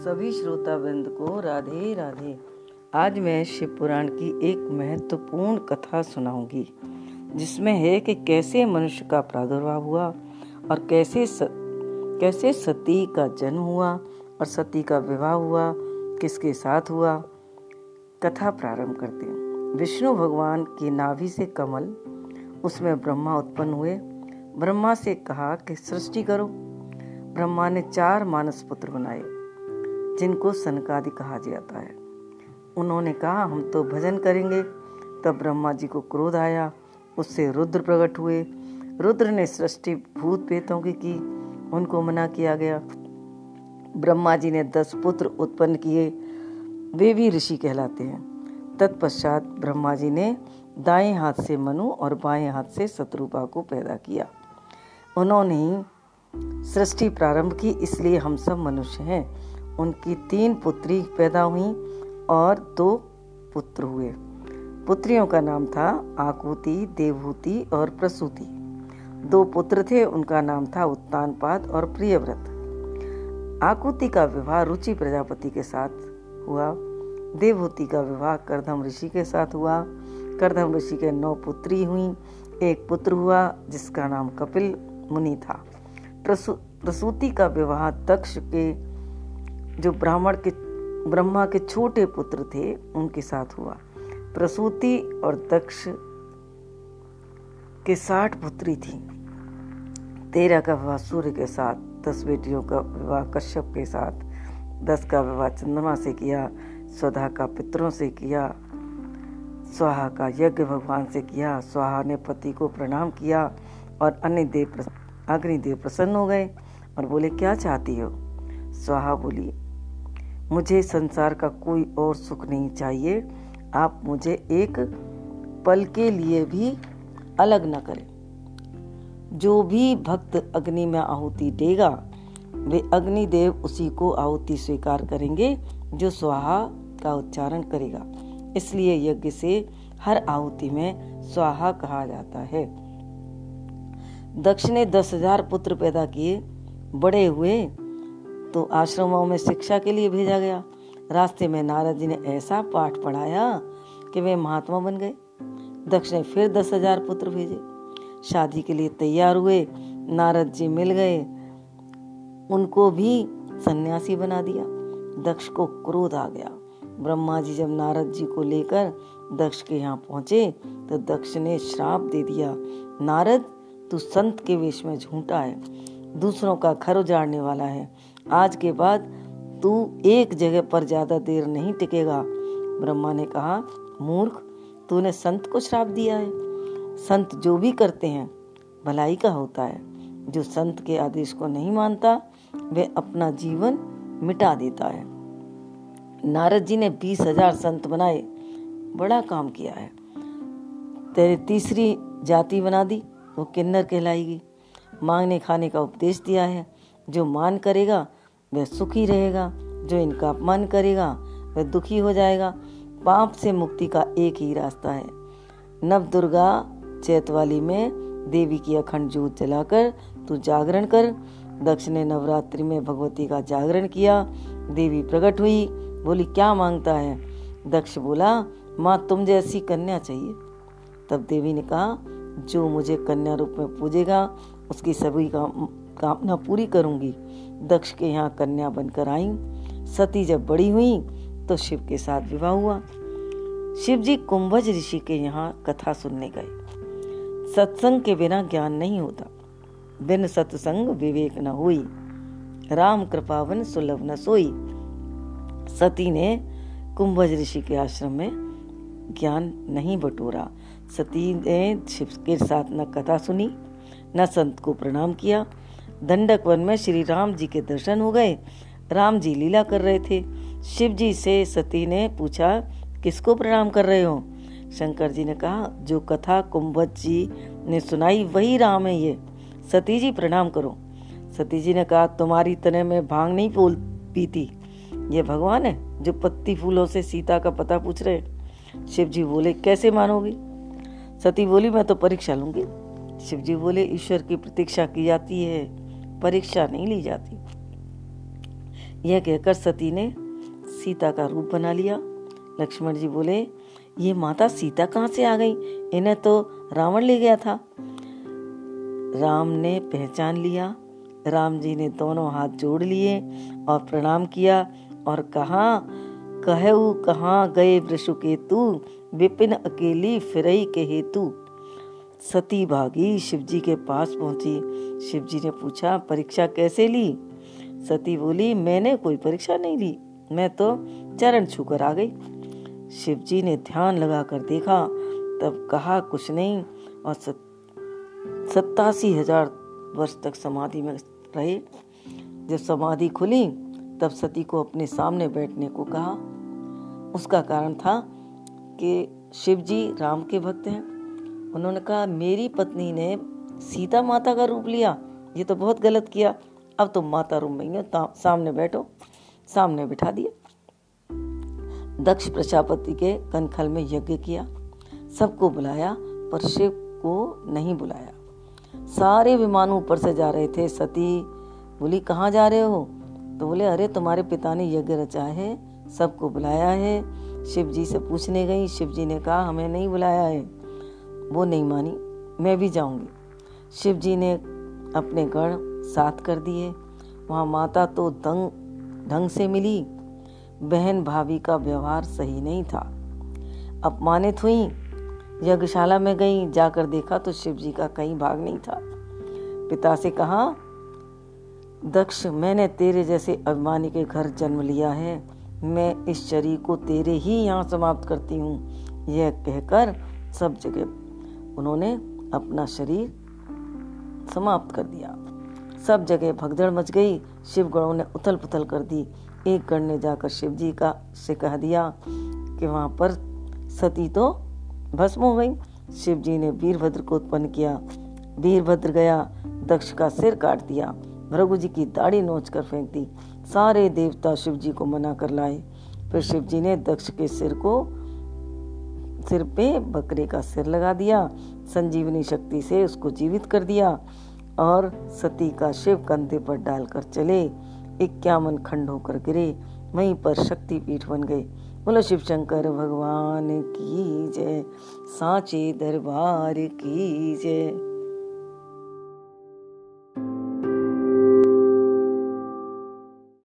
सभी श्रोता वृंद को राधे राधे। आज मैं शिव पुराण की एक महत्वपूर्ण कथा सुनाऊँगी जिसमें है कि कैसे मनुष्य का प्रादुर्भाव हुआ और कैसे स, कैसे सती का जन्म हुआ और सती का विवाह हुआ किसके साथ हुआ। कथा प्रारंभ करते हैं। विष्णु भगवान की नाभि से कमल उसमें ब्रह्मा उत्पन्न हुए। ब्रह्मा से कहा कि सृष्टि करो। ब्रह्मा ने चार मानस पुत्र बनाए। जिनको सनकादि कहा जाता है। उन्होंने कहा, हम तो भजन करेंगे। तब ब्रह्मा जी को क्रोध आया। उससे रुद्र प्रकट हुए। रुद्र ने सृष्टि भूत पेतों की की, उनको मना किया गया। ब्रह्मा जी ने दस पुत्र उत्पन्न किए। वे भी ऋषि कहलाते हैं। तत्पश्चात ब्रह्मा जी ने दाएँ हाथ से मनु और बाएँ हाथ से शत्रुपा को पैदा किया। उन्होंने सृष्टि प्रारंभ की, इसलिए हम सब मनुष्य हैं। उनकी तीन पुत्री पैदा हुई और दो पुत्र हुए। पुत्रियों का नाम था आकुति, देवहूति और प्रसूति। दो पुत्र थे, उनका नाम था उत्तानपाद और प्रियव्रत। आकुति का विवाह रुचि प्रजापति के साथ हुआ। देवहूति का विवाह करधम ऋषि के साथ हुआ। करधम ऋषि के नौ पुत्री हुई। एक पुत्र हुआ, जिसका नाम कपिल मुनि था। प्रसू, प्रसूति का विवाह दक्ष के जो ब्राह्मण के, ब्रह्मा के छोटे पुत्र थे, उनके साथ हुआ। प्रसूति और दक्ष के साठ पुत्री थी। तेरह का विवाह सूर्य के साथ, दस बेटियों का विवाह कश्यप के साथ, दस का विवाह चंद्रमा से किया स्वधा का पितरों से किया, स्वाहा का यज्ञ भगवान से किया, स्वाहा ने पति को प्रणाम किया और अन्य देव अग्निदेव प्रसन्न हो गए और बोले, क्या चाहती हो? स्वाहा बोली मुझे संसार का कोई और सुख नहीं चाहिए। आप मुझे एक पल के लिए भी अलग न करें। जो भी भक्त अग्नि में आहुति देगा, वे अग्निदेव उसी को आहुति स्वीकार करेंगे, जो स्वाहा का उच्चारण करेगा। इसलिए यज्ञ से हर आहुति में स्वाहा कहा जाता है। दक्ष ने दस हज़ार पुत्र पैदा किए, बड़े हुए तो आश्रमों में शिक्षा के लिए भेजा गया। रास्ते में नारद जी ने ऐसा पाठ पढ़ाया कि वे महात्मा बन गए। दक्ष ने फिर दस हज़ार पुत्र भेजे। शादी के लिए तैयार हुए नारद जी मिल गए। उनको भी सन्यासी बना दिया। दक्ष को क्रोध आ गया। ब्रह्मा जी जब नारद जी को लेकर दक्ष के यहाँ पहुँचे तो दक्ष ने श्राप दे दिया, नारद, तू संत के वेश में झूठा है। दूसरों का घर उजाड़ने वाला है। आज के बाद तू एक जगह पर ज़्यादा देर नहीं टिकेगा। ब्रह्मा ने कहा, मूर्ख, तूने संत को श्राप दिया है। संत जो भी करते हैं, भलाई का होता है। जो संत के आदेश को नहीं मानता, वे अपना जीवन मिटा देता है। नारद जी ने बीस हज़ार संत बनाए। बड़ा काम किया है। तेरे तीसरी जाति बना दी, वो किन्नर कहलाएगी। मांगने खाने का उपदेश दिया है। जो मान करेगा, वह सुखी रहेगा। जो इनका अपमान करेगा, वह दुखी हो जाएगा। पाप से मुक्ति का एक ही रास्ता है। नव दुर्गा चैतवाली में देवी की अखंड जोत जलाकर तू जागरण कर। दक्ष ने नवरात्रि में भगवती का जागरण किया। देवी प्रकट हुई, बोली, क्या माँगता है? दक्ष बोला, माँ, तुम जैसी कन्या चाहिए। तब देवी ने कहा, जो मुझे कन्या रूप में पूजेगा, उसकी सभी काम कामना पूरी करूँगी। दक्ष के यहाँ कन्या बनकर आई। सती जब बड़ी हुई तो शिव के साथ विवाह हुआ। शिव जी कुंभज ऋषि के यहाँ कथा सुनने गए। सत्संग के बिना ज्ञान नहीं होता। बिन सत्संग विवेक न हुई। राम कृपावन सुलभ न सोई। सती ने कुंभज ऋषि के आश्रम में ज्ञान नहीं बटोरा। सती ने शिव के साथ न कथा सुनी, न संत को प्रणाम किया दंडक वन में श्री राम जी के दर्शन हो गए। राम जी लीला कर रहे थे। शिव जी से सती ने पूछा, किसको प्रणाम कर रहे हो? शंकर जी ने कहा, जो कथा कुंभत जी ने सुनाई, वही राम है ये। सती जी, प्रणाम करो। सती जी ने कहा, तुम्हारी तने में भाँग नहीं पोल पीती। ये भगवान है जो पत्ती फूलों से सीता का पता पूछ रहे शिव जी बोले, कैसे मानोगी? सती बोली, मैं तो परीक्षा लूँगी। शिव जी बोले, ईश्वर की प्रतीक्षा की जाती है। परीक्षा नहीं ली जाती। यह कहकर सती ने सीता का रूप बना लिया। लक्ष्मण जी बोले, ये माता सीता कहाँ से आ गई? इन्हें तो रावण ले गया था। राम ने पहचान लिया। राम जी ने दोनों हाथ जोड़ लिए और प्रणाम किया और कहा, कहू कहाँ गए वृषु के तू विपिन अकेली फिरई के हेतु। सती भागी शिवजी के पास पहुँची। शिवजी ने पूछा, परीक्षा कैसे ली? सती बोली, मैंने कोई परीक्षा नहीं ली। मैं तो चरण छूकर आ गई। शिवजी ने ध्यान लगाकर देखा, तब कहा, कुछ नहीं। और सत्तासी हज़ार वर्ष तक समाधि में रहे। जब समाधि खुली, तब सती को अपने सामने बैठने को कहा। उसका कारण था कि शिव जी राम के भक्त हैं। उन्होंने कहा, मेरी पत्नी ने सीता माता का रूप लिया, ये तो बहुत गलत किया। अब तुम माता रूप में सामने बैठो, सामने बिठा दिया। दक्ष प्रजापति के कनखल में यज्ञ किया, सबको बुलाया, पर शिव को नहीं बुलाया। सारे विमान ऊपर से जा रहे थे। सती बोली, कहाँ जा रहे हो? तो बोले, अरे, तुम्हारे पिता ने यज्ञ रचा है, सबको बुलाया है। शिव जी से पूछने गई शिव जी ने कहा, हमें नहीं बुलाया है। वो नहीं मानी, मैं भी जाऊँगी। शिव जी ने अपने गढ़ साथ कर दिए। वहाँ माता तो दंग, ढंग से मिली। बहन भाभी का व्यवहार सही नहीं था। अपमानित हुई। यज्ञशाला में गई, जाकर देखा तो शिव जी का कहीं भाग नहीं था। पिता से कहा, दक्ष, मैंने तेरे जैसे अभिमानी के घर जन्म लिया है। मैं इस शरीर को तेरे ही यहाँ समाप्त करती हूँ। यह कहकर सब जगह उन्होंने अपना शरीर समाप्त कर दिया। सब जगह भगदड़ मच गई। शिव गणों ने उथल पुथल कर दी। एक गण ने जाकर शिव जी का से कह दिया कि वहाँ पर सती तो भस्म हो गई। शिव जी ने वीरभद्र को उत्पन्न किया। वीरभद्र गया, दक्ष का सिर काट दिया। भृगु जी की दाढ़ी नोच कर फेंक दी। सारे देवता शिव जी को मना कर लाए। फिर शिव जी ने दक्ष के सिर को सिर पे बकरे का सिर लगा दिया, संजीवनी शक्ति से उसको जीवित कर दिया और सती का शिव कंधे पर डालकर चले। इक्यावन खंड होकर गिरे, वहीं पर शक्ति पीठ बन गए। बोलो शिव शंकर भगवान की जय, साचे दरबार की जय।